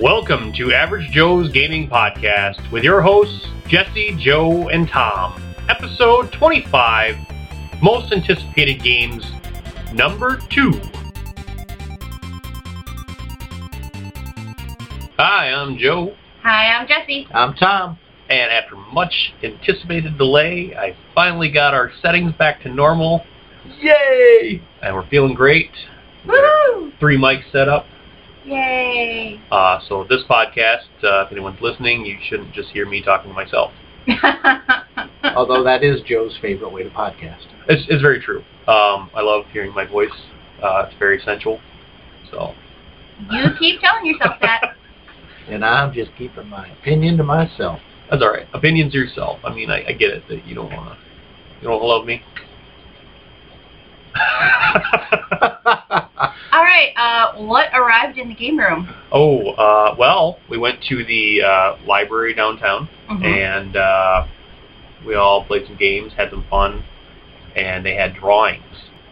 Welcome to Average Joe's Gaming Podcast with your hosts, Jesse, Joe, and Tom. Episode 25 Most Anticipated Games, number 2. Hi, I'm Joe, Hi, I'm Jesse. I'm Tom. and after much anticipated delay, I finally got our settings back to normal, Yay! and we're feeling great. Woo! Three mics set up. Yay! Uh, so this podcast, uh, if anyone's listening, you shouldn't just hear me talking to myself. Although that is Joe's favorite way to podcast. It's, it's very true. Um, I love hearing my voice. Uh, it's very essential. So you keep telling yourself that. And I'm just keeping my opinion to myself. that's all right. Opinions yourself. I mean, I, I get it that you don't wanna, you don't love me. All right. Uh, what arrived in the game room? oh, uh, well, we went to the uh, library downtown, Mhm. and uh, we all played some games, had some fun, and they had drawings.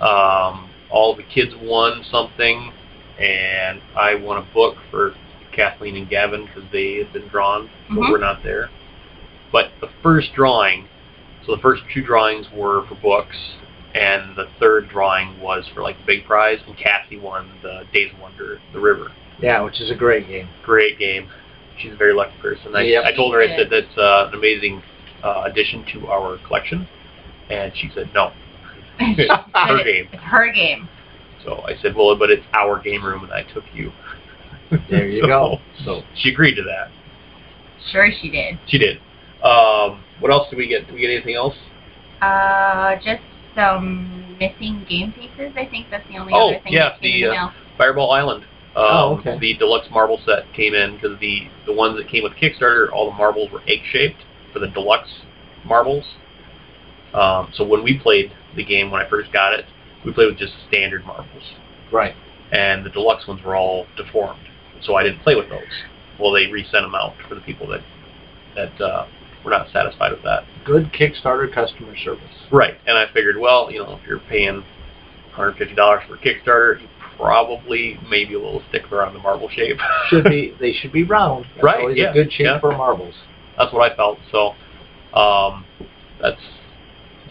Um, all the kids won something, and I won a book for Kathleen and Gavin because they had been drawn, but Mhm. we're not there. But the first drawing, so the first two drawings were for books, and the third drawing was for like the big prize, and Cassie won the Days of Wonder, the River. Yeah, which is a great game. Great game. She's a very lucky person. I, Yep. I told her, I said, that's uh, an amazing uh, addition to our collection. And she said, no. It's her game. It's her game. So I said, well, but it's our game room, and I took you. There you So, go. So She agreed to that. Sure, she did. She did. Um, what else did we get? Did we get anything else? Uh, just some missing game pieces. I think that's the only Oh, other thing yeah, that came in the, the uh. Fireball Island. Um, Oh, okay. The deluxe marble set came in because the the ones that came with Kickstarter, all the marbles were egg shaped for the deluxe marbles. Um, so when we played the game when I first got it, we played with just standard marbles, right. and the deluxe ones were all deformed. So I didn't play with those. Well, they resent them out for the people that that uh, were not satisfied with that. Good Kickstarter customer service. Right, and I figured, well, you know, if you're paying $150 for Kickstarter, you probably maybe a little stickler on the marble shape. Should be they should be round. That's Right, always yeah, a good shape yeah. for marbles. That's what I felt. So, um, that's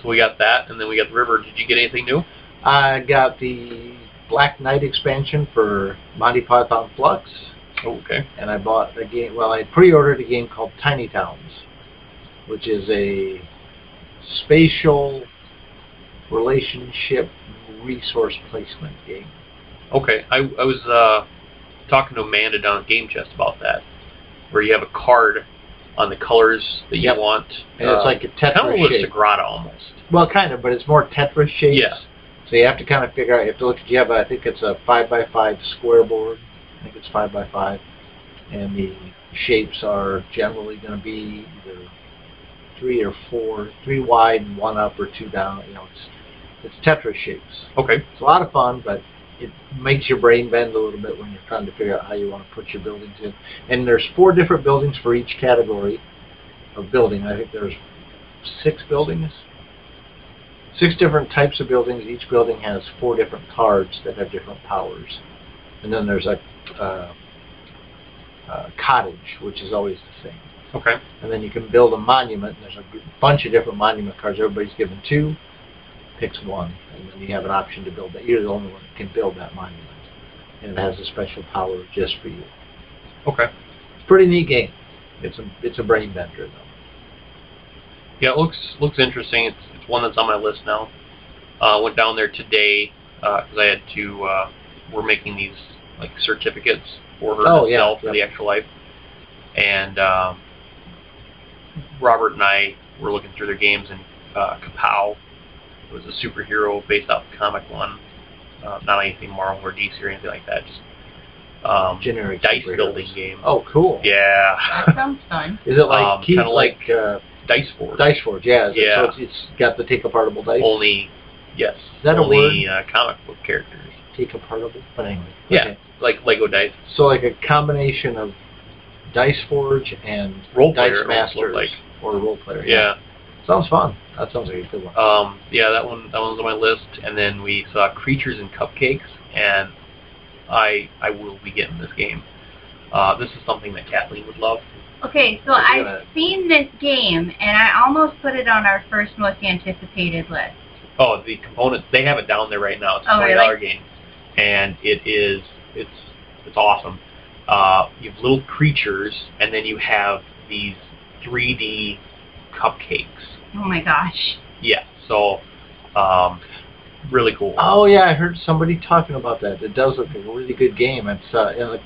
so we got that, and then we got the river. Did you get anything new? I got the Black Knight expansion for Monty Python Fluxx, Oh, okay. and I bought a game. Well, I pre-ordered a game called Tiny Towns, which is a spatial relationship resource placement game. Okay. I, I was uh, talking to Amanda down at Game Chest about that, where you have a card on the colors that you want. And it's like a kind of Tetris shape. Sagrada almost. Well, kind of, but it's more Tetris shapes. Yeah. So you have to kind of figure out. You have to look. You have, I think it's a five by five square board. I think it's five by five, and the shapes are generally going to be either three or four, three wide and one up, or two down. You know, it's it's Tetris shapes. Okay. It's a lot of fun, but it makes your brain bend a little bit when you're trying to figure out how you want to put your buildings in. And there's four different buildings for each category of building. I think there's six buildings. Six different types of buildings. Each building has four different cards that have different powers. And then there's a uh, uh, cottage, which is always the same. Okay. And then you can build a monument. And there's a bunch of different monument cards. Everybody's given two. Picks one, and then you have an option to build that. You're the only one that can build that monument, and it has a special power just for you. Okay. It's a pretty neat game. It's a it's a brain bender though. Yeah, it looks looks interesting. It's it's one that's on my list now. Uh, went down there today because I had to. Uh, we're making these like certificates for her Oh, to yeah, sell for yep. the extra life, and um, Robert and I were looking through their games and uh, Kapow it was a superhero based off the comic one, uh, not anything Marvel or DC or anything like that. Just um, Generic dice building game. Oh, cool. Yeah, That sounds fun. Is it like Um, Keith, kinda like, like- uh, Dice Forge? Dice Forge? Yeah. is it- Yeah. So it's, it's got the take apartable dice. Only yes. Is that a only uh, comic book characters. Take apartable. But anyway. Yeah. Okay. like Lego dice. So like a combination of Dice Forge and Role Dice player, Masters looked or a role player. Yeah. Sounds fun. That sounds like a good one. Um, yeah, that one that one's on my list. And then we saw Creatures and Cupcakes, and I I will be getting this game. Uh, this is something that Kathleen would love. Okay, so Let's I've it. seen this game, and I almost put it on our first most anticipated list. Oh, the components they have it down there right now. It's a Oh, twenty really? game, and it is it's it's awesome. Uh, you have little creatures, and then you have these 3D cupcakes. Oh my gosh. Yeah, so um, really cool. Oh yeah, I heard somebody talking about that. It does look like a really good game. It's uh, and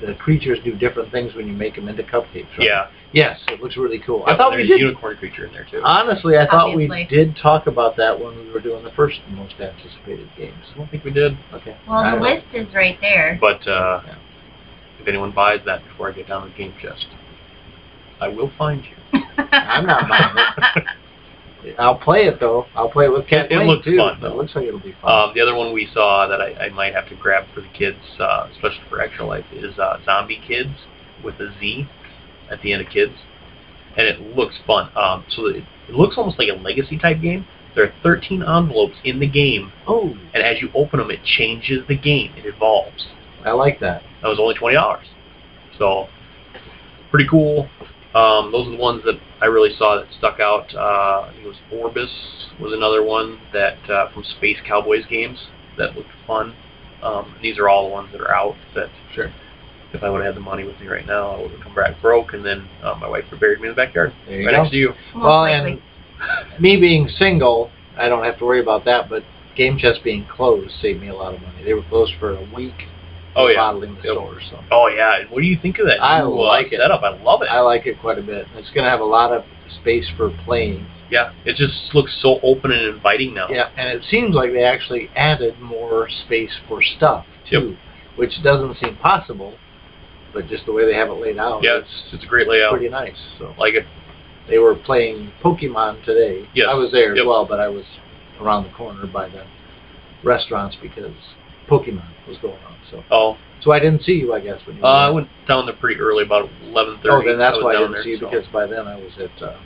the, the creatures do different things when you make them into cupcakes. Right? yeah, Yes, it looks really cool. I thought there's we did. a unicorn creature in there too. Honestly, I thought Obviously. we did talk about that when we were doing the first most anticipated games. I don't think we did, Okay. Well, I the don't- list is right there. but uh, Yeah. if anyone buys that before I get down to the game chest, I will find you. I'm not buying I'll play it though. I'll play it with It- Cat. it looks too. fun, It looks like it'll be fun. Um, the other one we saw that I, I might have to grab for the kids, uh, especially for Extra Life, is uh, Zombie Kidz with a Z at the end of Kids, and it looks fun. Um, so it, it looks almost like a Legacy type game. There are 13 envelopes in the game, oh, and as you open them, it changes the game. It evolves. I like that. That was only twenty dollars, so pretty cool. Um, those are the ones that I really saw that stuck out. Uh, it was Orbis was another one that uh, from Space Cowboys games that looked fun. Um, these are all the ones that are out that Sure. if I would have had the money with me right now, I would have come back broke, and then uh, my wife would buried me in the backyard There you right go. next to you. Most Well, and me being single, I don't have to worry about that. But Game Chest being closed saved me a lot of money. They were closed for a week. Oh yeah. bottling Yep. stores. So Oh yeah. What do you think of that? I new, like uh, it. setup? I love it. I like it quite a bit. It's going to have a lot of space for playing. yeah. It just looks so open and inviting now. Yeah, and it seems like they actually added more space for stuff too, which doesn't seem possible. But just the way they have it laid out, Yeah. It's it's a great layout. pretty nice. So Like it. they were playing Pokemon today. Yes. I was there as well, but I was around the corner by the restaurants because Pokemon was going on. So Oh, so I didn't see you, I guess. When you Uh, I went down there pretty early, about eleven thirty. Oh, then that's I why I didn't there, see you so- because by then I was at. Uh,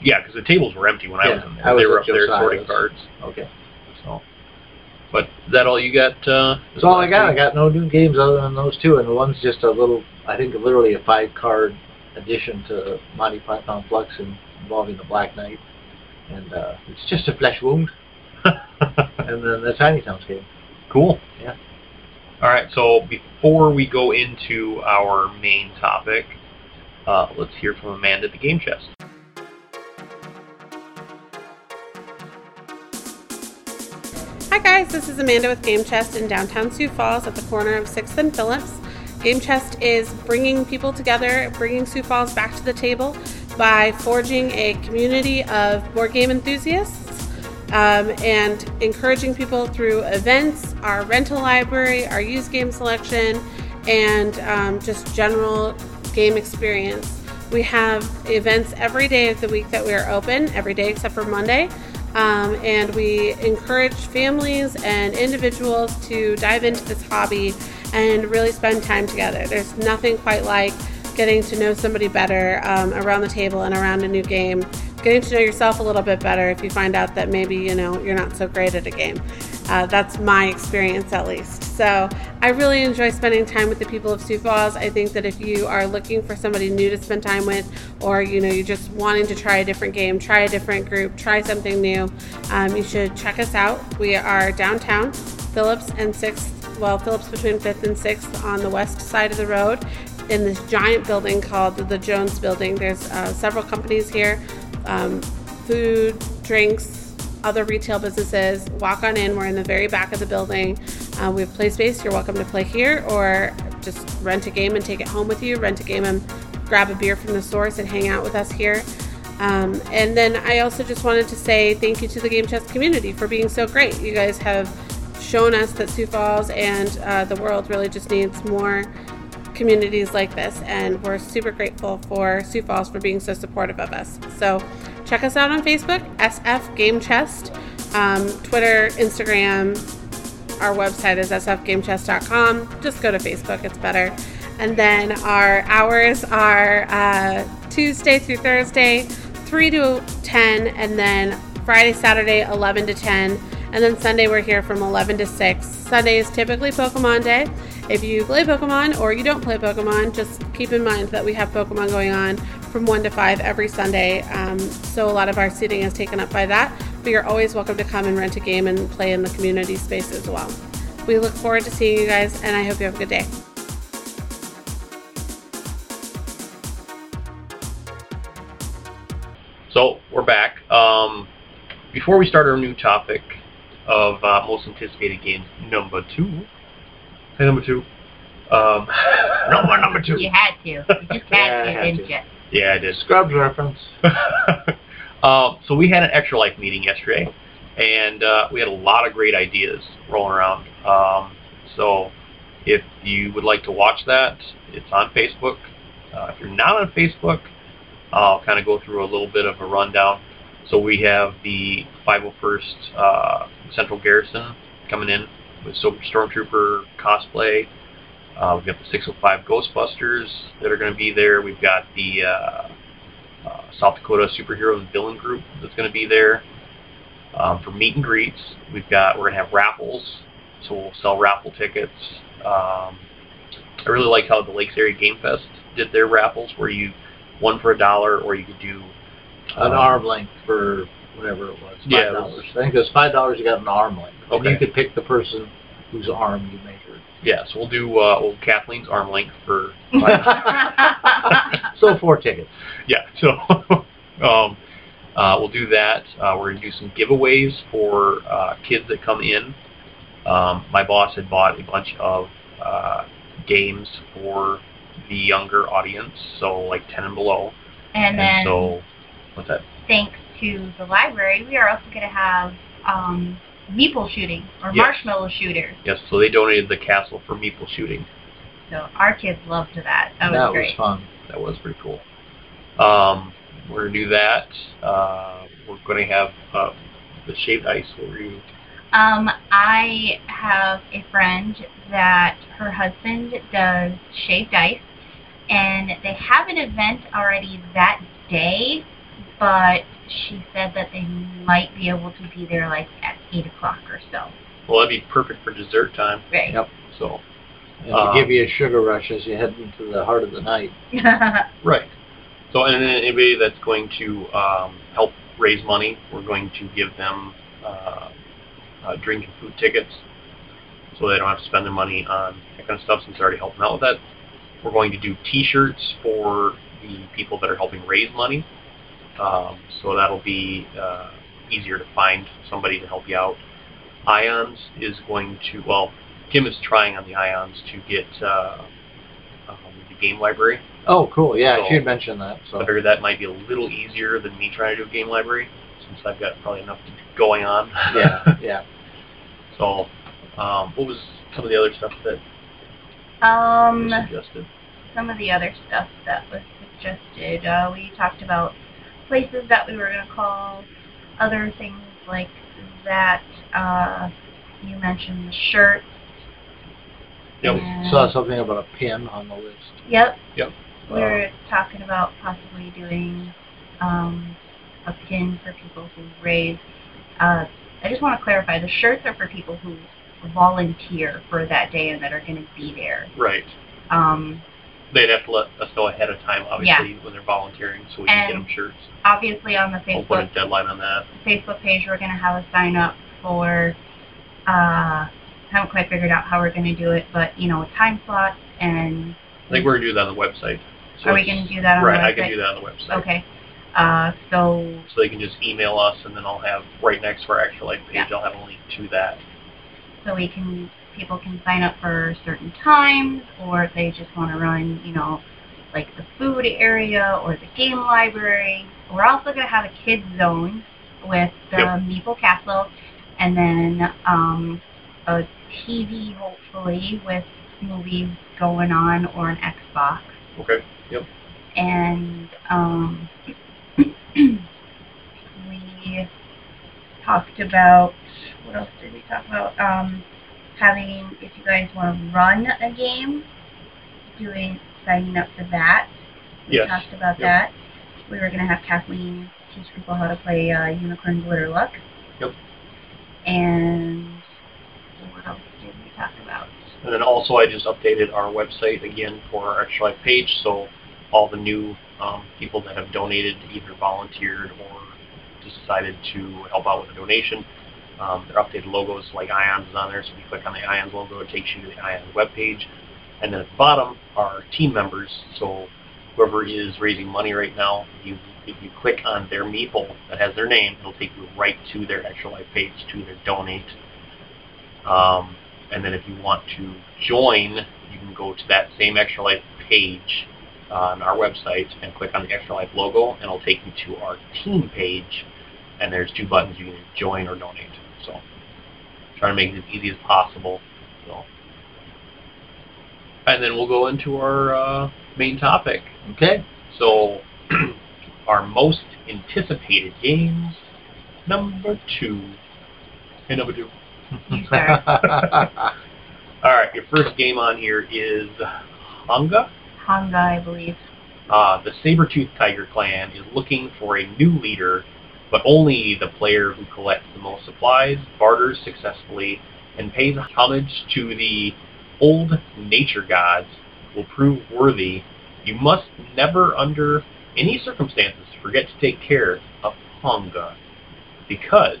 yeah, because the tables were empty when I was in there. Was they were up there sorting cards. okay. So, but is that all you got? Uh, That's all I got. I got no new games other than those two, and the one's just a little, I think literally a five card addition to Monty Python Fluxx in, involving the Black Knight. And uh, it's just a flesh wound. And then the Tiny Towns game. Cool. Yeah. All right. So before we go into our main topic, uh, let's hear from Amanda at the Game Chest. Hi guys, this is Amanda with Game Chest in downtown Sioux Falls at the corner of 6th and Phillips. Game Chest is bringing people together, bringing Sioux Falls back to the table by forging a community of board game enthusiasts um, and encouraging people through events, our rental library, our used game selection, and um, just general game experience. We have events every day of the week that we are open, every day except for Monday. Um, and we encourage families and individuals to dive into this hobby and really spend time together. There's nothing quite like getting to know somebody better um, around the table and around a new game. Getting to know yourself a little bit better if you find out that maybe you know you're not so great at a game. Uh, that's my experience at least. So I really enjoy spending time with the people of Sioux Falls. I think that if you are looking for somebody new to spend time with, or you know you're just wanting to try a different game, try a different group, try something new, um, you should check us out. We are downtown, Phillips and Sixth. Well, Phillips between Fifth and Sixth on the west side of the road, in this giant building called the Jones Building. There's uh, several companies here, um, food, drinks, other retail businesses. Walk on in. We're in the very back of the building. Uh, we have play space. You're welcome to play here or just rent a game and take it home with you. Rent a game and grab a beer from the source and hang out with us here. Um, and then I also just wanted to say thank you to the Game Chest community for being so great. You guys have shown us that Sioux Falls and uh, the world really just needs more communities like this, and we're super grateful for Sioux Falls for being so supportive of us. So, check us out on Facebook, SF Game Chest, um, Twitter, Instagram. Our website is sfgamechest.com. Just go to Facebook; it's better. And then our hours are uh, Tuesday through Thursday, 3 to 10, and then Friday, Saturday, 11 to 10. And then Sunday, we're here from 11 to 6. Sunday is typically Pokemon Day, If you play Pokemon or you don't play Pokemon, just keep in mind that we have Pokemon going on from 1 to 5 every Sunday. Um, so a lot of our seating is taken up by that. But you're always welcome to come and rent a game and play in the community space as well. We look forward to seeing you guys, and I hope you have a good day. So we're back. Um, before we start our new topic of uh, most anticipated games, number two. Hey, number two. Um, number number two. You had to. You just Yeah, I had to, had didn't to. you? Yeah, I did. Scrubs reference. um, so we had an extra life meeting yesterday, and uh, we had a lot of great ideas rolling around. Um, so if you would like to watch that, it's on Facebook. Uh, if you're not on Facebook, I'll kind of go through a little bit of a rundown. So we have the 501st uh, Central Garrison coming in with Stormtrooper cosplay. Uh, we've got the 605 Ghostbusters that are going to be there. We've got the uh, uh, South Dakota Superheroes Villain Group that's going to be there. Um, for meet and greets, we've got we're going to have raffles, so we'll sell raffle tickets. Um, I really like how the Lakes Area Game Fest did their raffles, where you won for a dollar, or you could do An um, arm length for whatever it was. Five Yeah, it was- I think it was five dollars. You got an arm length. And Okay. you could pick the person whose arm you measured. Yeah, so we'll do uh, we'll Kathleen's arm length for five. so four tickets. yeah. So um, uh, we'll do that. Uh, we're gonna do some giveaways for uh, kids that come in. Um, my boss had bought a bunch of uh, games for the younger audience, so like ten and below. and then, so what's that? thanks to the library, we are also going to have um, meeple shooting or Yes. marshmallow shooters. Yes, so they donated the castle for meeple shooting. So our kids loved that. That was that great. was fun. That was pretty cool. Um, we're gonna do that. Uh, we're gonna have uh, the shaved ice. What were you? Um, I have a friend that her husband does shaved ice, and they have an event already that day, but she said that they might be able to be there like at 8 o'clock or so. Well, that'd be perfect for dessert time. Right. Yep. So And Um, give you a sugar rush as you head into the heart of the night. right. So and then anybody that's going to um, help raise money, we're going to give them uh, uh, drink and food tickets, so they don't have to spend their money on that kind of stuff since they're already helping out with that. We're going to do T-shirts for the people that are helping raise money, um, so that'll be uh, easier to find somebody to help you out. Ions is going to well, Kim is trying on the Ions to get uh, um, the game library. Oh, cool. Yeah, So- she had mentioned that. So I figured that might be a little easier than me trying to do a game library, since I've got probably enough going on. yeah, yeah. so, um, what was some of the other stuff that um, was suggested? some of the other stuff that was suggested, uh, we talked about places that we were going to call, other things like that. Uh, you mentioned the shirts. Yep. and- Saw something about a pin on the list. Yep. Yep. We were talking about possibly doing um, a pin for people who raise. Uh, I just want to clarify: the shirts are for people who volunteer for that day and that are going to be there. Right. Um, They'd have to let us know ahead of time, obviously, when they're volunteering, so we can get them shirts. obviously, on the Facebook We'll put a deadline on that. Facebook page, we're going to have a sign up for. Uh, haven't quite figured out how we're going to do it, but you know, time slots and. I think we're gonna do that on the website. So Are we going to do that on right, the website? I can do that on the website. Okay. Uh, so So they can just email us, and then I'll have right next to our actual life page. Yeah. I'll have a link to that. so we can people can sign up for certain times or if they just want to run you know like the food area or the game library we're also going to have a kids zone with the Yep. meeple castle and then um, a tv hopefully with movies going on or an xbox Okay. Yep. and um, we talked about what else did we talk about? Um, having if you guys want to run a game, doing signing up for that. We Yes. talked about Yep. that. We were going to have Kathleen teach people how to play uh, Unicorn Glitter Luck. Yep. And what else did we talk about? And then also I just updated our website again for our Extra Life page, so all the new um, people that have donated, either volunteered or just decided to help out with a donation, um, their updated logos like Ions is on there, so if you click on the Ions logo, it takes you to the Ions webpage. And then at the bottom are team members, so whoever is raising money right now, you if you click on their meeple that has their name, it'll take you right to their Extra Life page, to their donate. Um, and then if you want to join, you can go to that same Extra Life page on our website and click on the Extra Life logo, and it'll take you to our team page. And there's two buttons you can join or donate. So trying to make it as easy as possible. So, and then we'll go into our uh, main topic. Okay. So, our most anticipated games, number two. Hey, number two. All right, your first game on here is Hanga. Hanga, I believe. Uh, the Saber-Tooth Tiger clan is looking for a new leader, but only the player who collects the most supplies, barters successfully, and pays homage to the old nature gods will prove worthy. You must never, under any circumstances, forget to take care of Hanga, because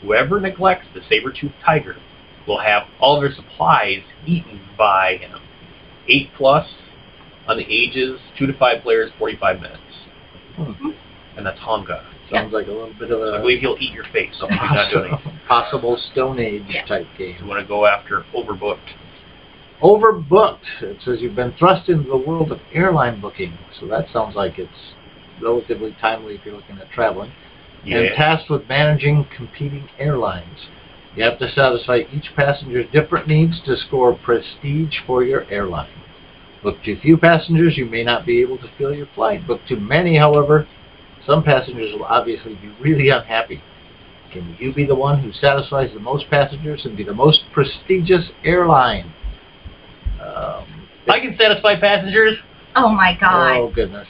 whoever neglects the saber-toothed Tiger will have all their supplies eaten by him. 8 plus on the ages, 2 to 5 players, 45 minutes. Hmm. And that's Hanga. So Sounds like a little bit of I a believe he'll eat your face, so he's not doing it. possible Stone Age Yeah. type you game. want to go after Overbooked. Overbooked. It says you've been thrust into the world of airline booking, so that sounds like it's relatively timely if you're looking at traveling. And Yeah. tasked with managing competing airlines. You have to satisfy each passenger's different needs to score prestige for your airline. Book too few passengers, you may not be able to fill your flight. Book too many, however, some passengers will obviously be really unhappy. Can you be the one who satisfies the most passengers and be the most prestigious airline? Um, I can satisfy passengers. Oh my god. Oh goodness.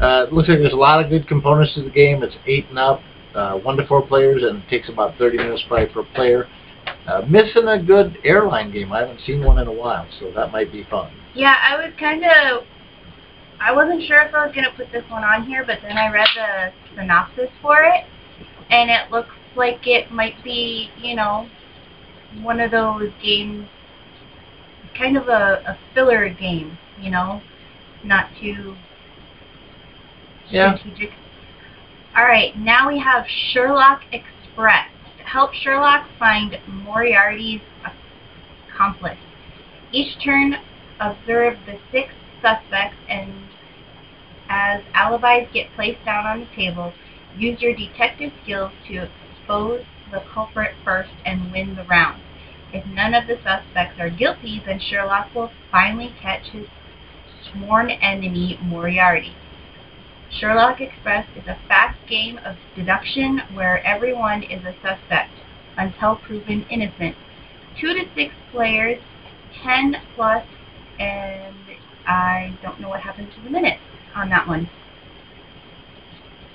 Uh, it looks like there's a lot of good components to the game. It's eight and up, uh, one to four players, and it takes about 30 minutes probably per player. Uh, missing a good airline game. I haven't seen one in a while, so that might be fun. Yeah, I was kind of. I wasn't sure if I was going to put this one on here, but then I read the synopsis for it, and it looks like it might be, you know, one of those games, kind of a, a filler game, you know, not too Yeah. strategic. All right, now we have Sherlock Express. Help Sherlock find Moriarty's accomplice. Each turn, observe the six suspects, and as alibis get placed down on the table, use your detective skills to expose the culprit first and win the round. If none of the suspects are guilty, then Sherlock will finally catch his sworn enemy, Moriarty. Sherlock Express is a fast game of deduction where everyone is a suspect until proven innocent. Two to six players, ten plus, and I don't know what happened to the minutes on that one.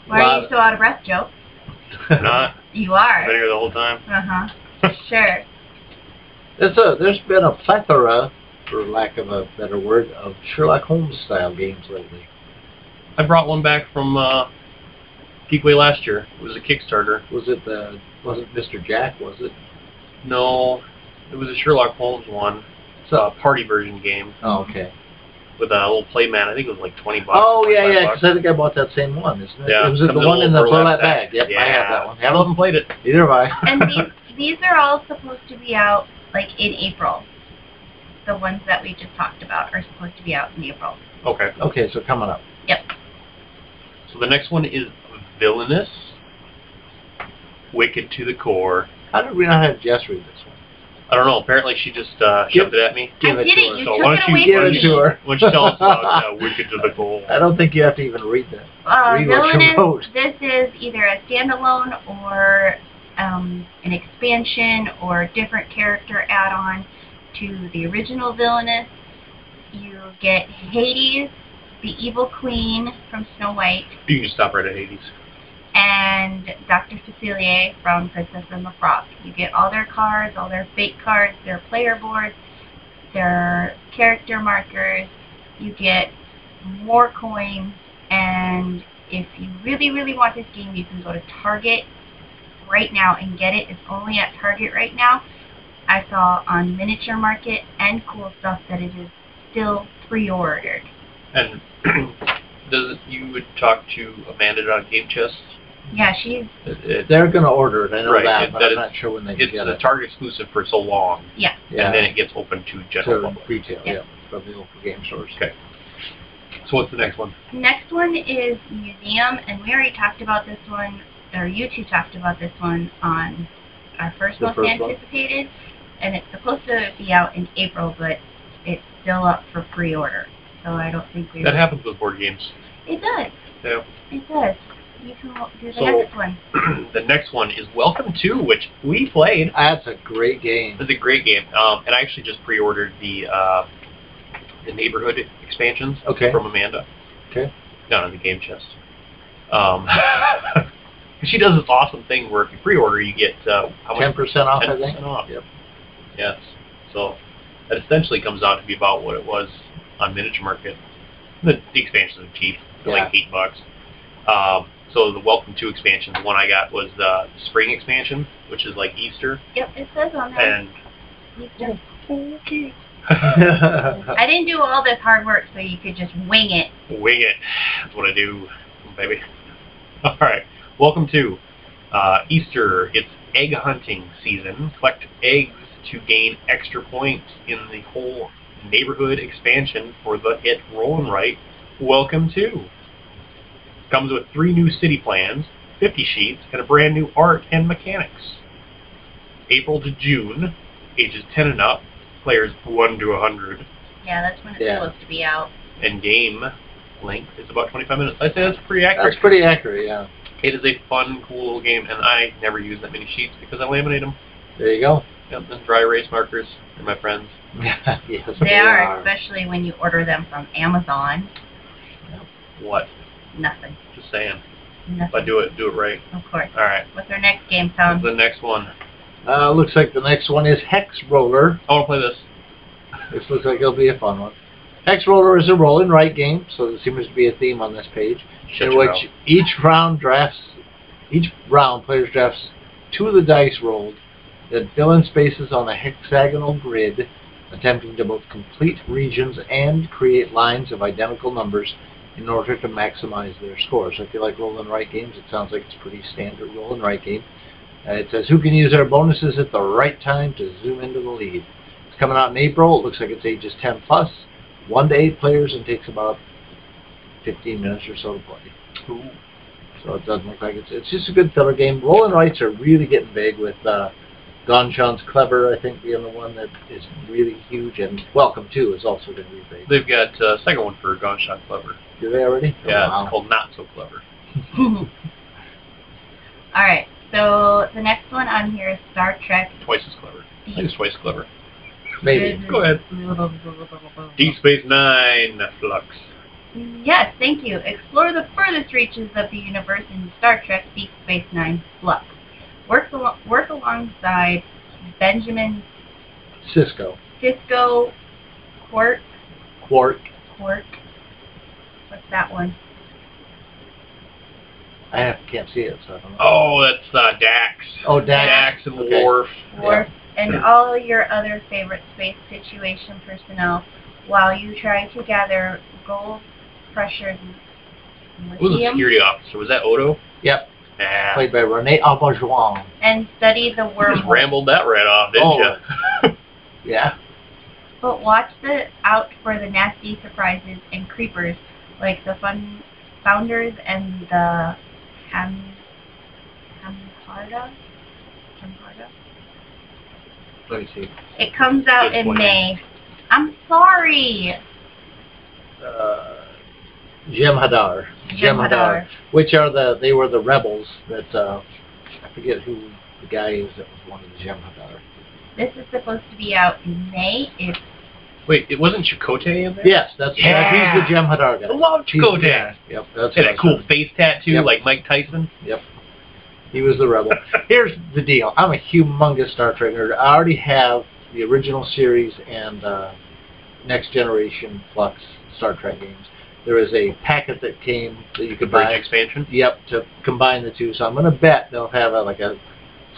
Why are you so out of breath, Joe? Not. You are. Been here the whole time. Uh huh. Sure. There's a, there's been a plethora, for lack of a better word, of Sherlock Holmes style games lately. I brought one back from uh, Geekway last year. It was a Kickstarter. Was it the wasn't Mr. Jack? Was it? No, it was a Sherlock Holmes one. It's a party version game Oh, okay. With a little play mat. I think it was like 20 bucks. Oh yeah, yeah. Because I think I bought that same one, isn't it? Yeah, Was it comes the one in the little burlap burlap bag? Yep, yeah. I have that one. I haven't played it. Neither have I. And these these are all supposed to be out like in April. The ones that we just talked about are supposed to be out in April. Okay. okay, so coming up. Yep. So the next one is Villainous. Wicked to the core. How did we not have Jess read this one? I don't know. Apparently she just uh, Give- shoved it at me. Give I it did to it. her. You So took why it don't you away give from it me. to her? Why don't you tell us about uh, Wicked to the core? I don't think you have to even read that. Uh, Read what you Villainous, wrote. this is either a standalone or um, an expansion or different character add-on to the original Villainous. You get Hades, the evil queen from Snow White, You can just stop right at Hades. And Dr. Facilier from Princess and the Frog. You get all their cards, all their fake cards, their player boards, their character markers. You get more coins, and if you really, really want this game, you can go to Target right now and get it. It's only at Target right now. I saw on Miniature Market and Cool Stuff that it is still pre-ordered. And does it, you would talk to Amanda on Game Chest? Yeah, she's It, it, They're going to order it. I know Right, that, it- but that I'm not sure when they can it's get a it. Target exclusive for so long, yeah. yeah, and then it gets open to general to public. retail. Yeah. Yeah, from the local game stores. Okay. So what's the next one? Next one is museum, and we already talked about this one, or you two talked about this one on our first The most first one? anticipated, and it's supposed to be out in April, but it's still up for pre-order. So I don't think we. That happens with board games. It does. Yeah. It does. You can do the So- next one. the next one is Welcome to, which we played. That's a great game. It's a great game, um, and I actually just pre-ordered the uh, the neighborhood expansions Okay. from Amanda. Okay. Down in the game chest. Um, she does this awesome thing where if you pre-order, you get uh, how much? Ten percent off, I 10% think. off. Yep. Yes. So that essentially comes out to be about what it was on Miniature Market. The, the expansions are cheap, they're like eight bucks. Um, so the Welcome to expansion, the one I got was the spring expansion, which is like Easter, Yep, it says on there. and You just- okay, I didn't do all this hard work so you could just wing it. wing it. That's what I do, baby. All right, Welcome to uh, Easter. It's egg hunting season. Collect eggs to gain extra points in the whole neighborhood expansion for the hit Roll and Write. Welcome to. Comes with three new city plans, 50 sheets, and a brand new art and mechanics. April to June, ages 10 and up, players 1 to 100, Yeah, that's when it's Yeah. supposed to be out. and game length is about 25 minutes. I say that's pretty accurate. That's pretty accurate. Yeah. It is a fun, cool little game, and I never use that many sheets because I laminate them. There you go. Yep, and dry erase markers. They're my friends. yes, They are, especially when you order them from Amazon. What? Nothing. Just saying. If I do it, do it right. Of course. All right. What's our next game, Tom? The next one. Uh, looks like the next one is Hex Roller. I want to play this. This looks like it'll be a fun one. Hex Roller is a roll and write game, so there seems to be a theme on this page, Shut in which mouth. each round drafts, each round players drafts two of the dice rolled, then fill in spaces on a hexagonal grid, attempting to both complete regions and create lines of identical numbers in order to maximize their scores. So if you like roll and write games, it sounds like it's a pretty standard roll and write game. Uh, it says who can use their bonuses at the right time to zoom into the lead. It's coming out in April. It looks like it's ages 10 plus, one to eight players, and takes about 15 minutes or so to play. Ooh. So it doesn't look like it's it's just a good filler game. Roll and writes are really getting big with uh, Gonchon's Clever, I think, being the one that is really huge, and Welcome To is also going to be big. They've got a uh, second one for Ganz Schön Clever. Do they already? Yeah, Oh, wow. it's called Not So Clever. All right. So the next one on here is Star Trek. Twice as clever. I think it's twice as clever. Maybe. Go ahead. Deep Space Nine, Fluxx. Yes, thank you. Explore the furthest reaches of the universe in Star Trek Deep Space Nine Fluxx. Work, al- work alongside Benjamin Sisko. Sisko Quark. Quark. Quark. What's that one? I have, can't see it, so I don't know. Oh, that's uh, Dax. Oh, Dax. Dax and Okay. Worf. Worf, and all your other favorite space situation personnel while you try to gather gold, pressure, Who was the security officer? Was that Odo? Yep. Nah. Played by Rene Auberjonois. and study the You just rambled that right off, didn't Oh. you? Yeah. But watch the out for the nasty surprises and creepers like the fun founders and the Ham Hamharda. Hamharda. Let me see. It comes out Good in point. May. I'm sorry. Uh, Jem'Hadar. Jem'Hadar. Which are the, they were the rebels that, uh, I forget who the guy is that was one of the Jem'Hadar. This is supposed to be out in May. It's Wait, it wasn't Chakotay in there? Yes, that's Yeah. he's the Jem'Hadar guy. I love He's- Chakotay. yeah, Yep, that's Had what I a cool said. face tattoo Yep. like Mike Tyson. Yep. He was the rebel. Here's the deal. I'm a humongous Star Trek nerd. I already have the original series and uh, Next Generation Fluxx Star Trek games. There is a packet that came that you could buy. expansion. Yep, to combine the two. So I'm going to bet they'll have a, like a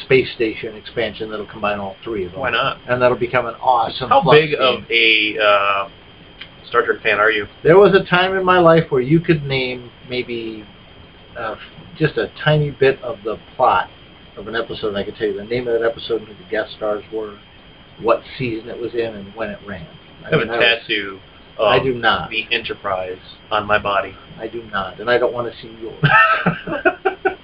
space station expansion that'll combine all three of them. Why not? And that'll become an awesome. How big game. of a uh, Star Trek fan are you? There was a time in my life where you could name maybe uh, just a tiny bit of the plot of an episode. and I could tell you the name of that episode, who the guest stars were, what season it was in, and when it ran. I have a mean, was- tattoo of I do not. the Enterprise on my body. I do not, and I don't want to see yours.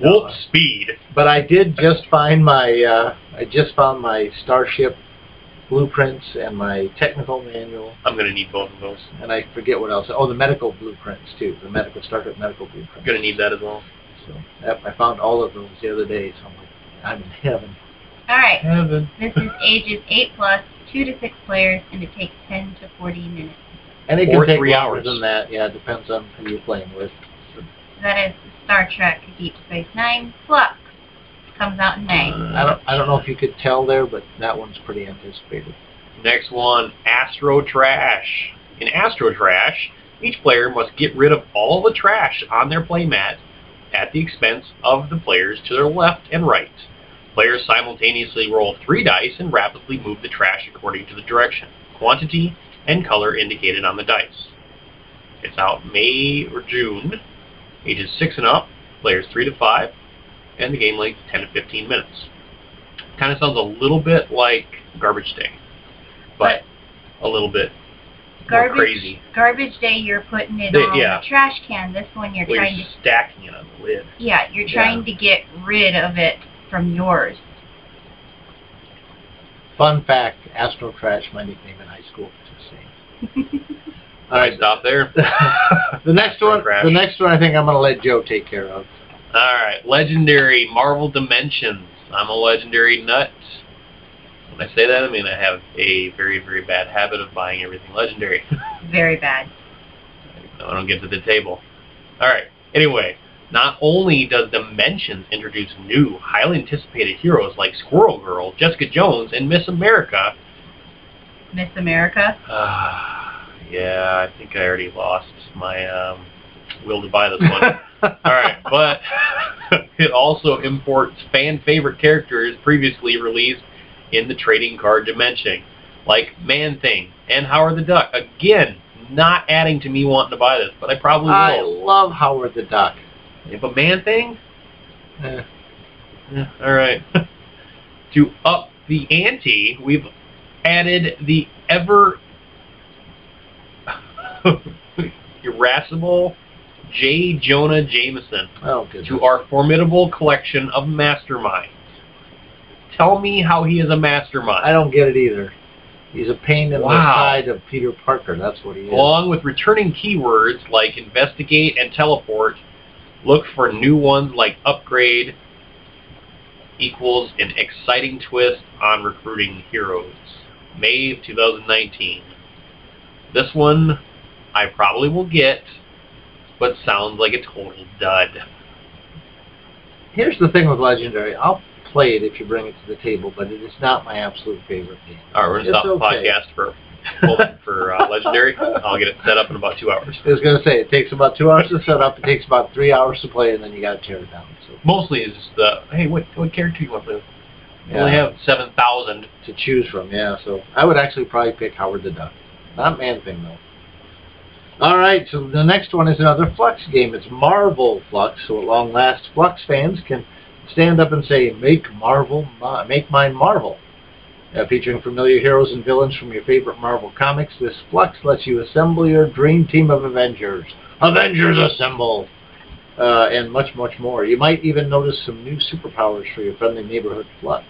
Warp speed. But I did just find my. Uh, I just found my Starship blueprints and my technical manual, I'm gonna need both of those. and I forget what else. Oh, the medical blueprints too. The medical Star Trek medical blueprints. I'm gonna need that as well. So yep, I found all of those the other day. So I'm like, I'm in heaven. All right. Heaven. This is ages 8 plus, 2 to 6 players, and it takes 10 to 40 minutes. And it Or take three hours. than that. Yeah, it depends on who you're playing with. That is Star Trek Deep Space Nine Fluxx. Comes out in May. Uh, I don't. I don't know if you could tell there, but that one's pretty anticipated. Next one, Astro Trash. In Astro Trash, each player must get rid of all the trash on their playmat at the expense of the players to their left and right. Players simultaneously roll three dice and rapidly move the trash according to the direction, quantity, and color indicated on the dice. It's out May or June, ages 6 and up, players 3 to 5, and the game length 10 to 15 minutes. Kind of sounds a little bit like Garbage Day, but a little bit Garbage, crazy. garbage day, you're putting it They- on yeah. the trash can. This one, you're Well, trying you're to, stacking it on the lid. yeah, you're trying to get rid of it from yours. Fun fact: Astro Trash, my nickname in high school. Just saying. All I right. stop there. the next one. Trash. The next one, I think I'm going to let Joe take care of. All right, legendary Marvel Dimensions. I'm a legendary nut. When I say that, I mean I have a very, very bad habit of buying everything legendary. Very bad. No, I don't get to the table. All right. Anyway, not only does Dimensions introduce new, highly anticipated heroes like Squirrel Girl, Jessica Jones, and Miss America. Miss America. Uh, yeah, I think I already lost my um, will to buy this one. All right, but it also imports fan favorite characters previously released in the trading card dimension, like Man Thing and Howard the Duck. Again, not adding to me wanting to buy this, but I probably will. I love Howard the Duck. If a Man Thing, Eh, yeah, all right. to up the ante, we've added the ever irascible J. Jonah Jameson oh, to our formidable collection of masterminds. Tell me how he is a mastermind. I don't get it either. He's a pain in the Wow. side of Peter Parker. That's what he is. Along with returning keywords like investigate and teleport, look for new ones like upgrade equals an exciting twist on recruiting heroes. May of 2019. This one I probably will get, but sounds like a total dud. Here's the thing with Legendary. I'll play it if you bring it to the table, but it is not my absolute favorite game. All right, we're gonna stop the okay. podcast for for uh, legendary. I'll get it set up in about two hours. I was going to say, it takes about two hours to set up. It takes about three hours to play, and then you got to tear it down. So Mostly is just the hey, what what character you want to play with? We only have seven thousand. to choose from, yeah. So I would actually probably pick Howard the Duck. Not Man Thing, though. All right, so the next one is another Fluxx game. It's Marvel Fluxx, so at long last, Fluxx fans can stand up and say, "Make Marvel, make mine Marvel." Uh, featuring familiar heroes and villains from your favorite Marvel comics, this Fluxx lets you assemble your dream team of Avengers. Avengers assemble! Uh, and much, much more. You might even notice some new superpowers for your friendly neighborhood Fluxx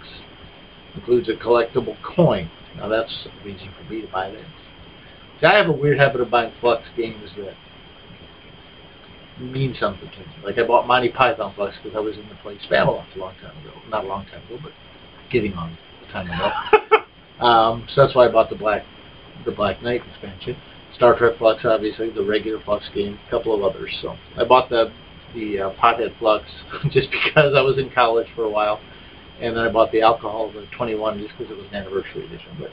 includes a collectible coin. Now that's a reason for me to buy this. See, I have a weird habit of buying Fluxx games that mean something to me. Like I bought Monty Python Fluxx because I was in the place Spamalot a long time ago. Not a long time ago, but getting on the time ago. um, so that's why I bought the Black the Black Knight expansion. Star Trek Fluxx, obviously, the regular Fluxx game, a couple of others. So I bought the the uh, Pothead Fluxx just because I was in college for a while and then I bought the alcohol, the 21, just because it was an anniversary edition. But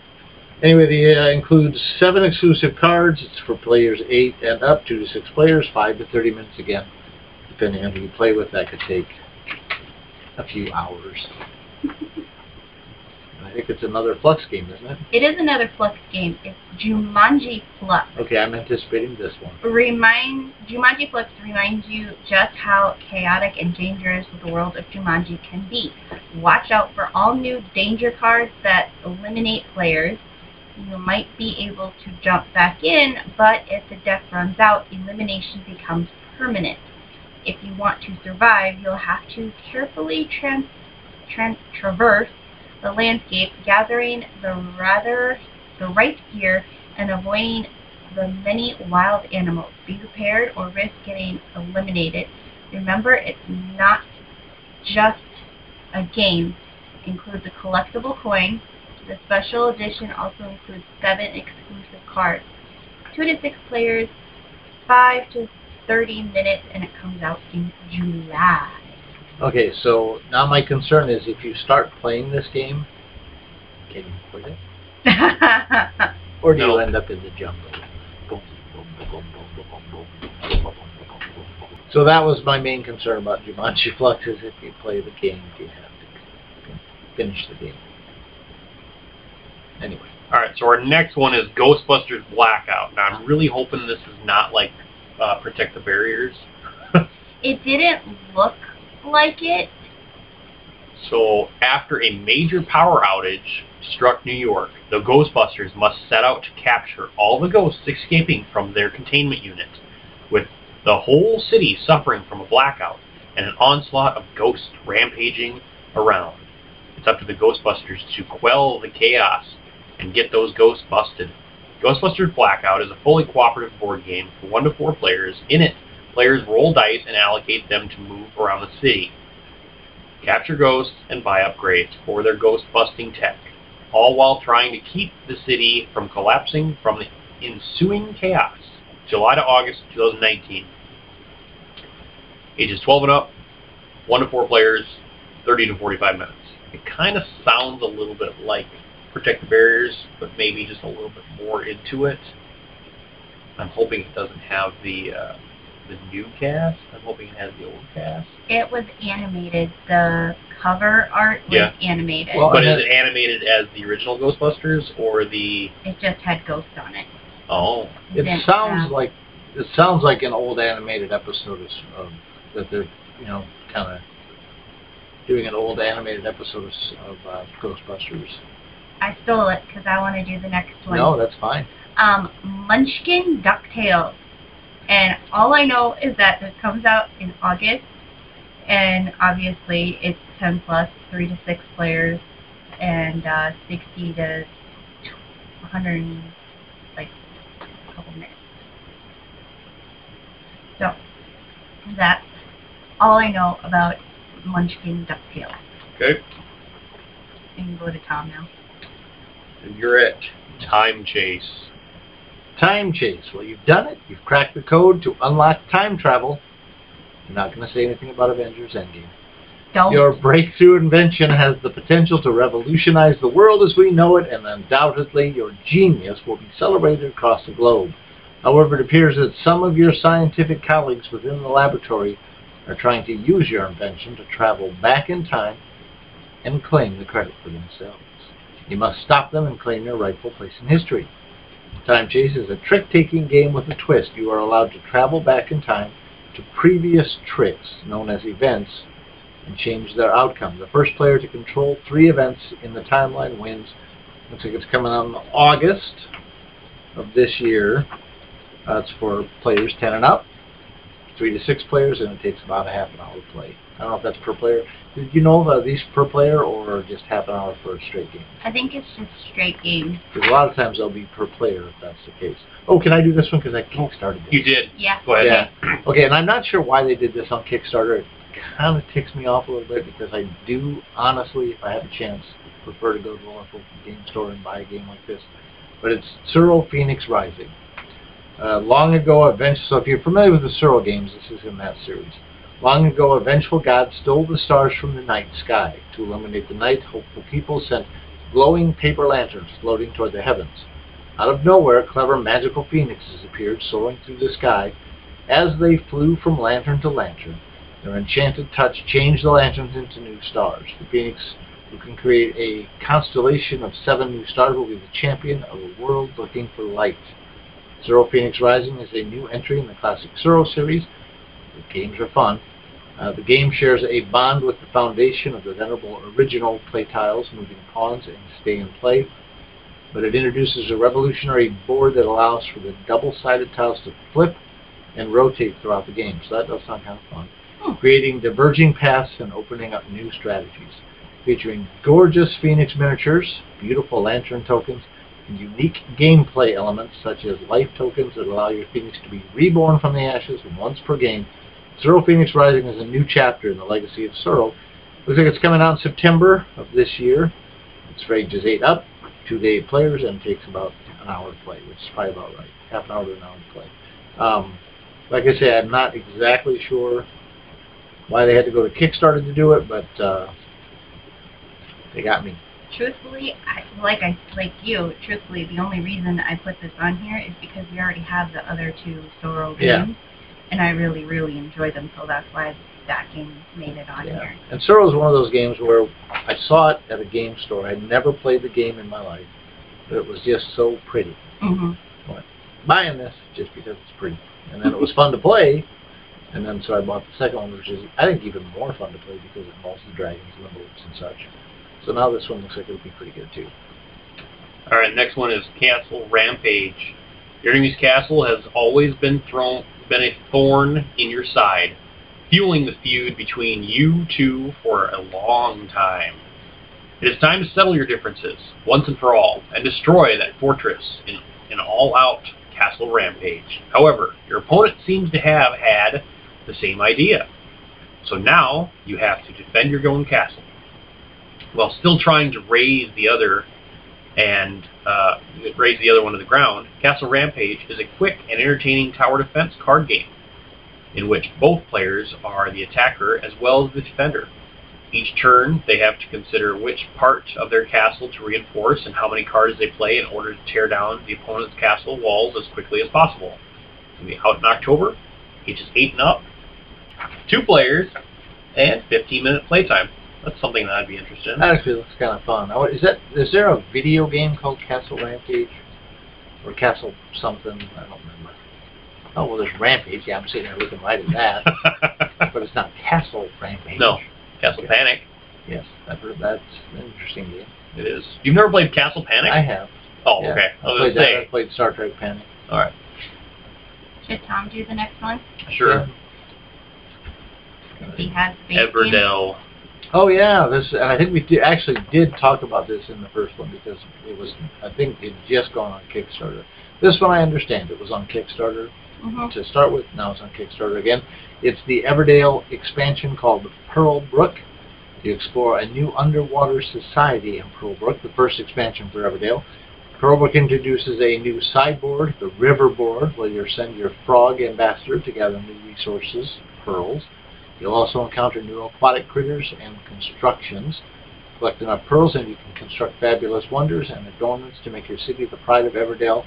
anyway, the uh, includes seven exclusive cards. It's for players eight and up, two to six players, five to 30 minutes again, depending on who you play with. That could take a few hours. Think it's another Fluxx game, isn't it? It is another Fluxx game. It's Jumanji Fluxx. Okay, I'm anticipating this one. Remind Jumanji Fluxx reminds you just how chaotic and dangerous the world of Jumanji can be. Watch out for all new danger cards that eliminate players. You might be able to jump back in, but if the deck runs out, elimination becomes permanent. If you want to survive, you'll have to carefully trans- tran- traverse the landscape, gathering the rather the right gear and avoiding the many wild animals. Be prepared or risk getting eliminated. Remember, it's not just a game. It includes a collectible coin. The special edition also includes seven exclusive cards. Two to six players, five to 30 minutes, and it comes out in July. Okay, so now my concern is if you start playing this game, can you quit it? or do you end up in the jungle? So that was my main concern about Jumanji Fluxx is if you play the game, you have to finish the game. Anyway. All right, so our next one is Ghostbusters Blackout. Now, I'm really hoping this is not like uh, Protect the Barriers. it didn't look like it. So, after a major power outage struck New York, the Ghostbusters must set out to capture all the ghosts escaping from their containment unit, with the whole city suffering from a blackout and an onslaught of ghosts rampaging around. It's up to the Ghostbusters to quell the chaos and get those ghosts busted. Ghostbusters Blackout is a fully cooperative board game for one to four players. In it, players roll dice and allocate them to move around the city capture ghosts, and buy upgrades for their ghost busting tech, all while trying to keep the city from collapsing from the ensuing chaos. July to August 2019. Ages 12 and up, 1 to 4 players, 30 to 45 minutes. It kind of sounds a little bit like Protect the Barriers, but maybe just a little bit more into it. I'm hoping it doesn't have the uh, the new cast. I'm hoping it has the old cast. It was animated. The cover art was Yeah. animated. Well, But is it animated as the original Ghostbusters or the? it just had ghosts on it. Oh, it Didn't sounds have- like it sounds like an old animated episode of, of that they're you know kind of doing an old animated episode of, of uh, Ghostbusters. I stole it because I want to do the next one. No, that's fine. um, Munchkin DuckTales. And all I know is that this comes out in August, and obviously it's 10 plus, 3 to 6 players, and uh, 60 to 100, like, a couple minutes. So, that's all I know about Munchkin DuckTales. okay. You can go to Tom now. And you're at Time Chase. Time chase. Well, you've done it. You've cracked the code to unlock time travel. I'm not going to say anything about Avengers Endgame. Don't. Your breakthrough invention has the potential to revolutionize the world as we know it, and undoubtedly your genius will be celebrated across the globe. However, it appears that some of your scientific colleagues within the laboratory are trying to use your invention to travel back in time and claim the credit for themselves. You must stop them and claim your rightful place in history. Time Chase is a trick-taking game with a twist. You are allowed to travel back in time to previous tricks, known as events, and change their outcome. The first player to control three events in the timeline wins. Looks like it's coming out in August of this year. Uh, for players 10 and up, three to six players, and it takes about a half an hour to play. I don't know if that's per player. Did you know that these per player or just half an hour for a straight game? I think it's just straight game. Because a lot of times they'll be per player if that's the case. Oh, can I do this one because I kickstarted it? You did. Yeah. Go ahead. Yeah. Okay, and I'm not sure why they did this on Kickstarter. It kind of ticks me off a little bit because I do honestly, if I have a chance, prefer to go to a local game store and buy a game like this. But it's Tsuro Phoenix Rising. Uh, long ago, Adventure. So if you're familiar with the Tsuro games, this is in that series. Long ago, a vengeful god stole the stars from the night sky. To illuminate the night, hopeful people sent glowing paper lanterns floating toward the heavens. Out of nowhere, clever magical phoenixes appeared soaring through the sky. As they flew from lantern to lantern, their enchanted touch changed the lanterns into new stars. The phoenix who can create a constellation of seven new stars will be the champion of a world looking for light. Tsuro Phoenix Rising is a new entry in the classic Tsuro series. The games are fun. Uh, the game shares a bond with the foundation of the venerable original play tiles, moving pawns and stay in play, but it introduces a revolutionary board that allows for the double-sided tiles to flip and rotate throughout the game. So that does sound kind of fun. Hmm. Creating diverging paths and opening up new strategies. Featuring gorgeous Phoenix miniatures, beautiful lantern tokens, unique gameplay elements such as life tokens that allow your Phoenix to be reborn from the ashes once per game. Tsuro Phoenix Rising is a new chapter in the legacy of Tsuro. Looks like it's coming out in September of this year. It's for ages 8 up, 2 to 8 players, and takes about an hour to play, which is probably about right. Half an hour to an hour to play. Um, like I say, I'm not exactly sure why they had to go to Kickstarter to do it, but uh, they got me. Truthfully, I, like I like you. Truthfully, the only reason I put this on here is because we already have the other two Tsuro Yeah. games, and I really, really enjoy them. So that's why that game made it on Yeah. here. And Tsuro is one of those games where I saw it at a game store. I'd never played the game in my life, but it was just so pretty. hmm Buying this just because it's pretty, and then it was fun to play, and then so I bought the second one, which is I think even more fun to play because it involves the dragons and the boats and such. So now this one looks like it'll be pretty good too. All right, next one is Castle Rampage. Your enemy's castle has always been thrown, been a thorn in your side, fueling the feud between you two for a long time. It is time to settle your differences once and for all and destroy that fortress in an all-out Castle Rampage. However, your opponent seems to have had the same idea. So now you have to defend your own castle while still trying to raise the other and uh, raise the other one to the ground. Castle Rampage is a quick and entertaining tower defense card game in which both players are the attacker as well as the defender. Each turn, they have to consider which part of their castle to reinforce and how many cards they play in order to tear down the opponent's castle walls as quickly as possible. It's be out in October, ages 8 and up, two players, and 15 minute playtime. That's something that I'd be interested in. That actually looks kind of fun. Is that is there a video game called Castle Rampage or Castle something? I don't remember. Oh well, there's Rampage. Yeah, I'm sitting there looking right at that, but it's not Castle Rampage. No. Castle Okay. Panic. Yes, I've heard that's an interesting game. It is. You've never played Castle Panic? I have. oh, yeah. okay. I I was played gonna that. I played Star Trek Panic. All right. Should Tom do the next one? Sure. He has the base game. Everdell. Oh yeah, this and I think we did, actually did talk about this in the first one because it was I think it just gone on Kickstarter. This one I understand it was on Kickstarter Mhm. to start with. Now it's on Kickstarter again. It's the Everdell expansion called Pearl Brook. You explore a new underwater society in Pearl Brook, the first expansion for Everdell. Pearl Brook introduces a new sideboard, the River Board, where you send your frog ambassador to gather new resources, pearls. You'll also encounter new aquatic critters and constructions. Collect enough pearls and you can construct fabulous wonders and adornments to make your city the pride of Everdell.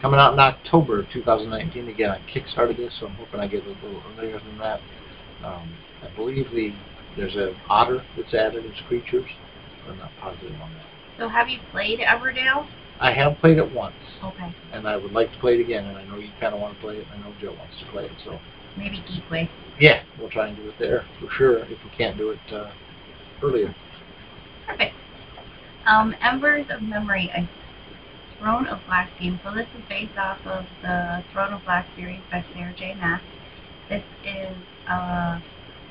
Coming out in October of 2019. Again, I kickstarted this, so I'm hoping I get it a little earlier than that. Um, I believe the there's an otter that's added as creatures. I'm not positive on that. So have you played Everdell? I have played it once, Okay. and I would like to play it again, and I know you kind of want to play it. I know Joe wants to play it, so Maybe Geekway. yeah, we'll try and do it there for sure if we can't do it uh, earlier. Perfect. Um, Embers of Memory, a Throne of Glass game. So this is based off of the Throne of Glass series by Sarah J. Maas. This is a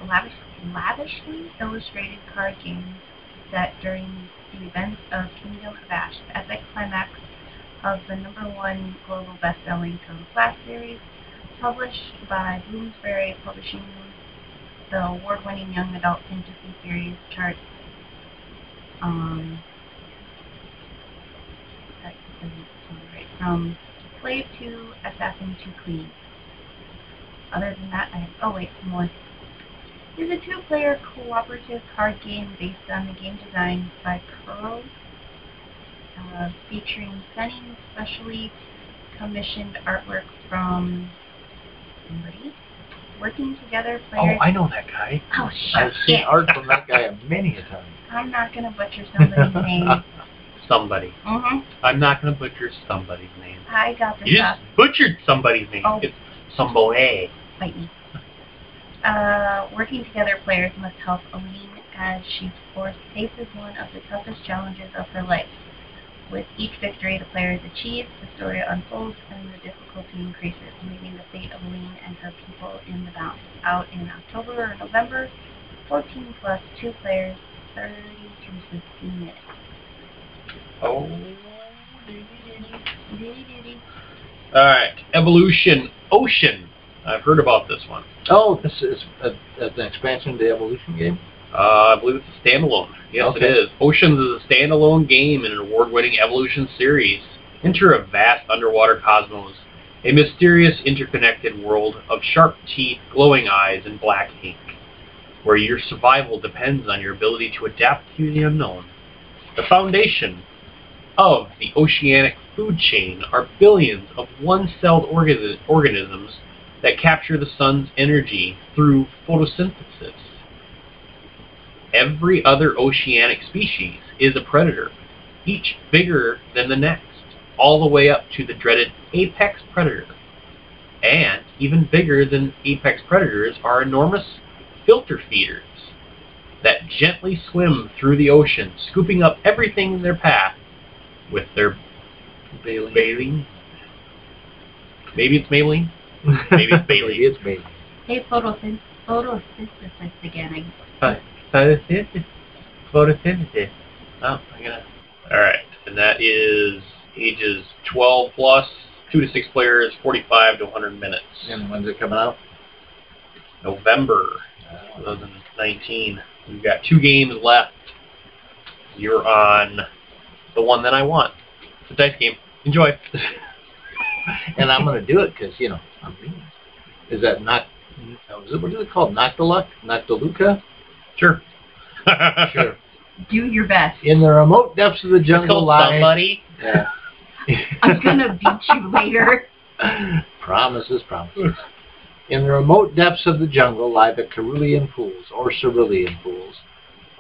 lavish, lavishly illustrated card game set during the events of Kingdom of Ash, the epic climax of the number one global best-selling Throne of Glass series, published by Bloomsbury Publishing. The award-winning young adult fantasy series charts um. From Slave to Assassin to Queen. Other than that, I have, oh wait, some more. is a two-player cooperative card game based on the game design by Kuro, uh, featuring stunning, specially commissioned artwork from somebody. Working together, Oh, players. I know that guy. Oh, shut I've seen art from that guy many a time. I'm not gonna butcher somebody's name. Somebody. Mm-hmm. I'm not going to butcher somebody's name. I got this You up. just butchered somebody's name. Oh. It's Somboe. Bite me. Uh, working together, players must help Aelin as she force faces one of the toughest challenges of her life. With each victory the players achieve, the story unfolds and the difficulty increases, leaving the fate of Aelin and her people in the balance. Out in October or November, 14 plus 2 players, 30 to 60 minutes. Oh. Diddy diddy. All right. Evolution Ocean. I've heard about this one. Oh, this is a, an expansion to the Evolution game? Uh, I believe it's a standalone. Yes, Okay. it is. Oceans is a standalone game in an award-winning Evolution series. Enter a vast underwater cosmos, a mysterious interconnected world of sharp teeth, glowing eyes, and black ink, where your survival depends on your ability to adapt to the unknown. The foundation of the oceanic food chain are billions of one-celled organi- organisms that capture the sun's energy through photosynthesis. Every other oceanic species is a predator, each bigger than the next, all the way up to the dreaded apex predator. And even bigger than apex predators are enormous filter feeders that gently swim through the ocean, scooping up everything in their path with their Bailey. baleen. Maybe it's Maylene. Maybe it's Bailey. Maybe it's Bailey. Hey, photosynth- photosynthesis again. I Photosynthesis. Photosynthesis. Oh, I'm gonna. All right, and that is ages 12 plus, two to six players, 45 to 100 minutes. And when's it coming out? November 2019. We've got two games left. You're on the one that I want. It's a dice game. Enjoy. and I'm going to do it because, you know, I'm mean. Is that not, is it, what is it called? Noctiluck? Noctiluca? Sure. Sure. do your best. In the remote depths of the jungle called lie... somebody. Yeah. I'm gonna beat you later. promises, promises. In the remote depths of the jungle lie the Cerulean Pools, or Cerulean Pools.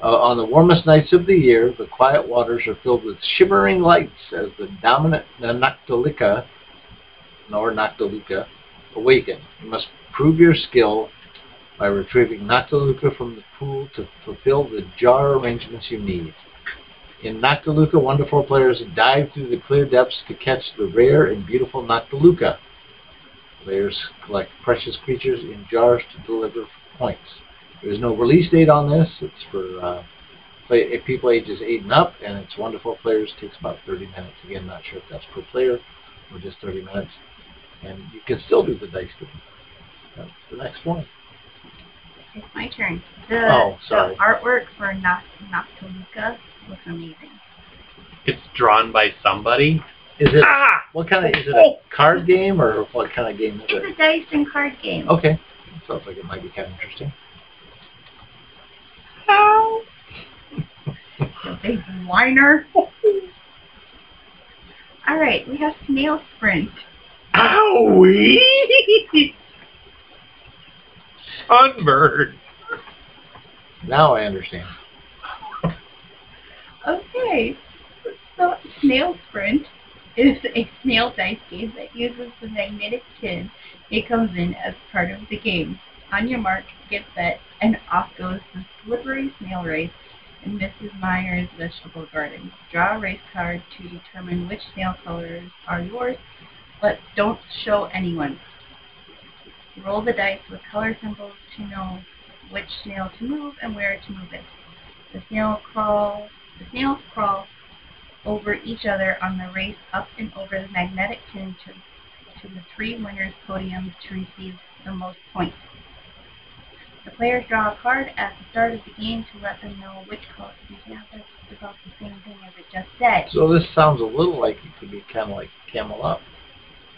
Uh, on the warmest nights of the year, the quiet waters are filled with shimmering lights as the dominant Noctiluca, or Noctiluca, awaken. You must prove your skill by retrieving Noctiluca from the pool to fulfill the jar arrangements you need. In Noctiluca, one to four players dive through the clear depths to catch the rare and beautiful Noctiluca. Players collect precious creatures in jars to deliver points. There is no release date on this. It's for uh, play, uh, people ages 8 and up, and it's one to four players. takes about 30 minutes. Again, not sure if that's per player or just 30 minutes. And you can still do the dice game. That's the next one. It's my turn. The, Oh, sorry. the artwork for Noct- Noctiluca looks amazing. It's drawn by somebody. Is it Ah! what kind of is it a card game or what kind of game is it? It's a dice and card game. Okay, sounds like it might be kind of interesting. How? You big whiner. All right, we have Snail Sprint. Owie! Sunbird. Now I understand. Okay, so Snail Sprint is a snail dice game that uses the magnetic tin it comes in as part of the game. On your mark, get set, and off goes the slippery snail race in Mrs. Meyer's vegetable garden. Draw a race card to determine which snail colors are yours, but don't show anyone. Roll the dice with color symbols to know which snail to move and where to move it. The snail crawl the snails crawl over each other on the race up and over the magnetic tin to, to the three winners' podium to receive the most points. The players draw a card at the start of the game to let them know which color. Yeah, that's about the same thing as it just said. So this sounds a little like it could be kind of like Camel Up.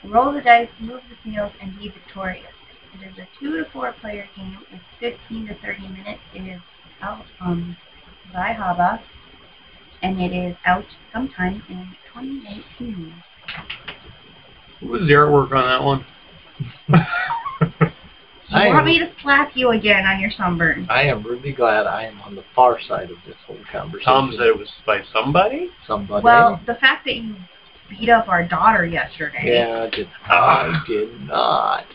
Roll the dice, move the snails, and be victorious. It is a two to four player game. It's 15 to 30 minutes. It is out um, by Haba, and it is out sometime in 2019. What was the artwork on that one? You I want am- me to slap you again on your sunburn? I am really glad I am on the far side of this whole conversation. Tom said it was by somebody. somebody. Well, the fact that you beat up our daughter yesterday. yeah, I did. I did not.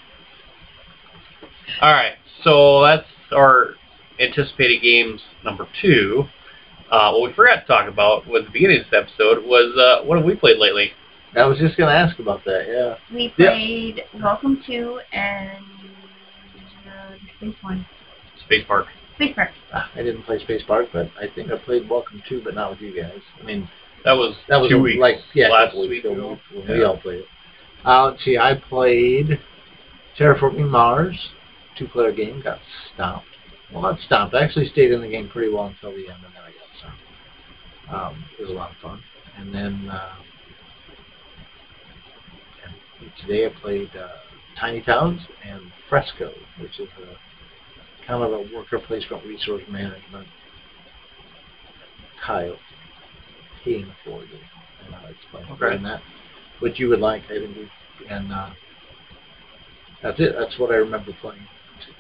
All right, so that's our anticipated games number two. Uh, what we forgot to talk about with the beginning of this episode was uh, what have we played lately? I was just going to ask about that. Yeah. We Yeah. played Welcome to and uh, the Space one. Space Park. Space Park. Ah, I didn't play Space Park, but I think I played Welcome to, but not with you guys. I mean, That was that was two weeks. like yeah, a last couple week ago ago. when we all played it. Uh, let's see, I played Terraforming Mars, two-player game, got stomped. Well, not stomped. I actually stayed in the game pretty well until the end, and then I got stomped. Um, it was a lot of fun. And then uh, and today I played uh, Tiny Towns and Fresco, which is a kind of a worker placement resource management tile paying for you. And I'll explain okay. that. What you would like, I think, and uh, that's it. That's what I remember playing.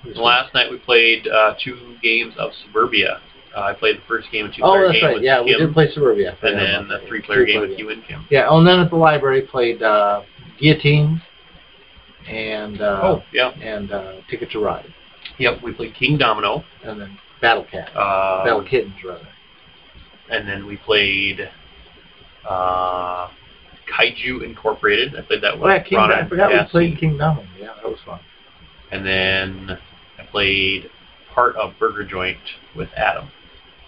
And Last night we played uh, two games of Suburbia. Uh, I played the first game, a Oh, two-player that's game right. with Yeah, we Kim, did play Suburbia. And then the three-player game with you and Kim. Yeah, oh, and then at the library played uh, Guillotine and uh, oh, yeah. and uh, Ticket to Ride, Yep, we played King Domino. and then Battle Cat, Uh, Battle Kittens rather. and then we played uh, Kaiju Incorporated. I played that Oh, one. yeah, King, I forgot we played King Domino. Yeah, that was fun. And then I played part of Burger Joint with Adam.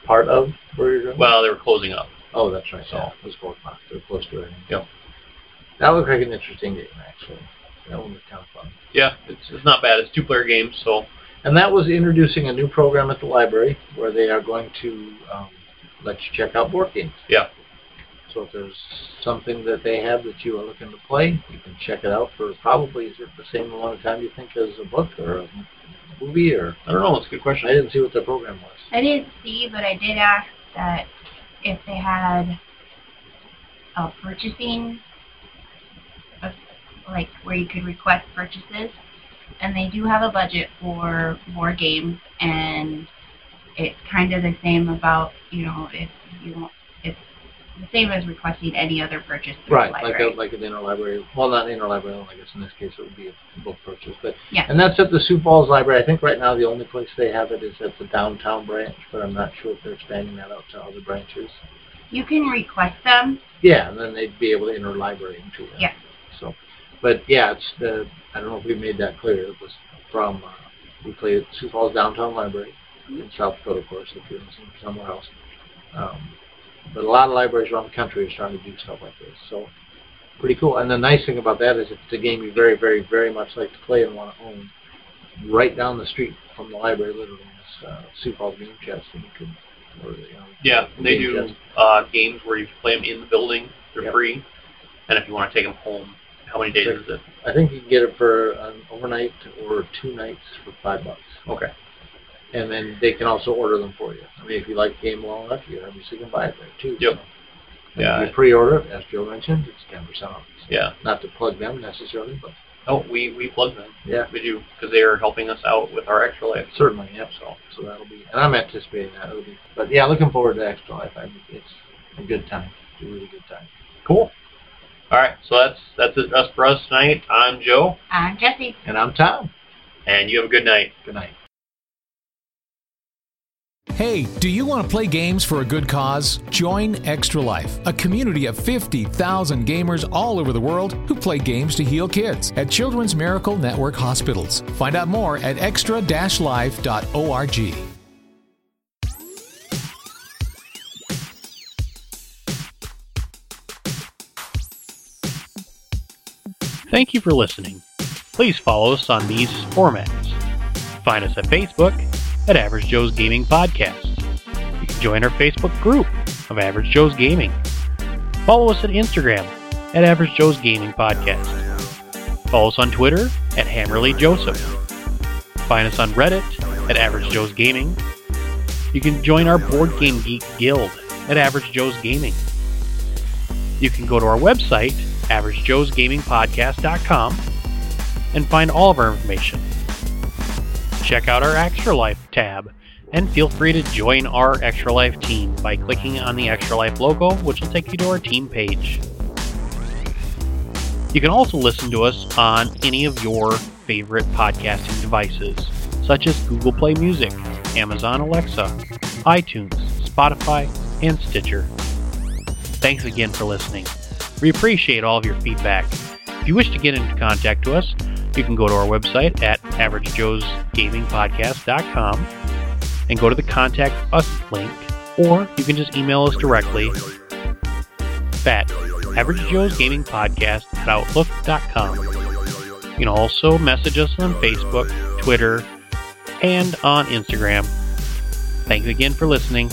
Part of Burger Joint? Well, they were closing up. oh, that's right. So- So it was four o'clock. They were close to it. Yep. That looked like an interesting game, actually. That one was kind of fun. Yeah, it's, it's not bad. It's two-player games, so And that was introducing a new program at the library where they are going to um, let you check out board games. Yeah. So if there's something that they have that you are looking to play, you can check it out for probably is it the same amount of time you think as a book or a movie or I don't know. It's a good question. I didn't see what the program was. I didn't see, but I did ask that if they had a purchasing, of, like where you could request purchases, and they do have a budget for more games, and it's kind of the same about you know if you want it's the same as requesting any other purchase through Right, the like a, like an interlibrary. Well, not interlibrary. I guess in this case it would be a book purchase. But Yeah. and that's at the Sioux Falls Library. I think right now the only place they have it is at the downtown branch, but I'm not sure if they're expanding that out to other branches. you can request them. Yeah, and then they'd be able to interlibrary into it. Yeah. So, but yeah, it's the. I don't know if we made that clear. It was from uh, we played at Sioux Falls Downtown Library in South Dakota, of course, if you're listening somewhere else. Um, but a lot of libraries around the country are starting to do stuff like this. So pretty cool. And the nice thing about that is if it's a game you very, very, very much like to play and want to own, right down the street from the library, literally, is uh, Sioux Falls Game Chest, and you can. Or, you know, Yeah, they Game do Chest. uh, games where you can play them in the building. They're Yep. free. And if you want to take them home, how many days is it? I think you can get it for an overnight or two nights for five bucks. Okay. And then they can also order them for you. I mean, if you like the game well enough, you obviously can buy it there too. Yep. So. Yeah. If you pre-order it, as Joe mentioned, it's ten percent off. So Yeah. Not to plug them necessarily, but Oh, we we plug them. yeah, We do because they are helping us out with our extra life. certainly. Yep. So so that'll be, and I'm anticipating that it'll be. But yeah, looking forward to Extra Life. I mean, it's a good time. It's a really good time. Cool. All right, so that's that's it us for us tonight. I'm Joe, I'm Jesse. And I'm Tom. and you have a good night. Good night. Hey, do you want to play games for a good cause? Join Extra Life, a community of 50,000 gamers all over the world who play games to heal kids at Children's Miracle Network hospitals. Find out more at extra-life.org. Thank you for listening. Please follow us on these formats. Find us at Facebook at Average Joe's Gaming Podcast. You can join our Facebook group of Average Joe's Gaming. Follow us at Instagram at Average Joe's Gaming Podcast. Follow us on Twitter at Hammerly Joseph. find us on Reddit at Average Joe's Gaming. You can join our Board Game Geek Guild at Average Joe's Gaming. You can go to our website, averagejoesgamingpodcast.com, and find all of our information. Check out our Extra Life tab, and feel free to join our Extra Life team by clicking on the Extra Life logo, which will take you to our team page. You can also listen to us on any of your favorite podcasting devices, such as Google Play Music, Amazon Alexa, iTunes, Spotify, and Stitcher. Thanks again for listening. We appreciate all of your feedback. If you wish to get into contact with us, you can go to our website at averagejoesgamingpodcast.com and go to the Contact Us link, or you can just email us directly at Average Joe's at Outlook.com. You can also message us on Facebook, Twitter, and on Instagram. Thanks again for listening.